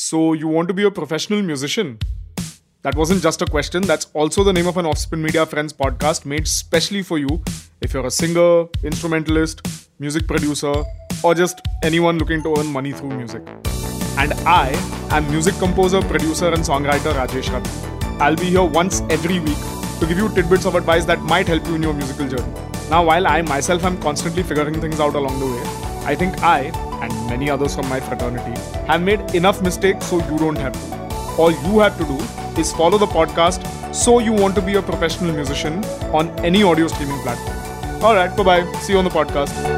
So, you want to be a professional musician? That wasn't just a question, that's also the name of an Offspin Media Friends podcast made specially for you if you're a singer, instrumentalist, music producer, or just anyone looking to earn money through music. And I am music composer, producer, and songwriter Rajesh Rathi. I'll be here once every week to give you tidbits of advice that might help you in your musical journey. Now, while I myself am constantly figuring things out along the way, I think I, and many others from my fraternity, have made enough mistakes so you don't have to. All you have to do is follow the podcast so you want to be a professional musician on any audio streaming platform. Alright, bye bye. See you on the podcast.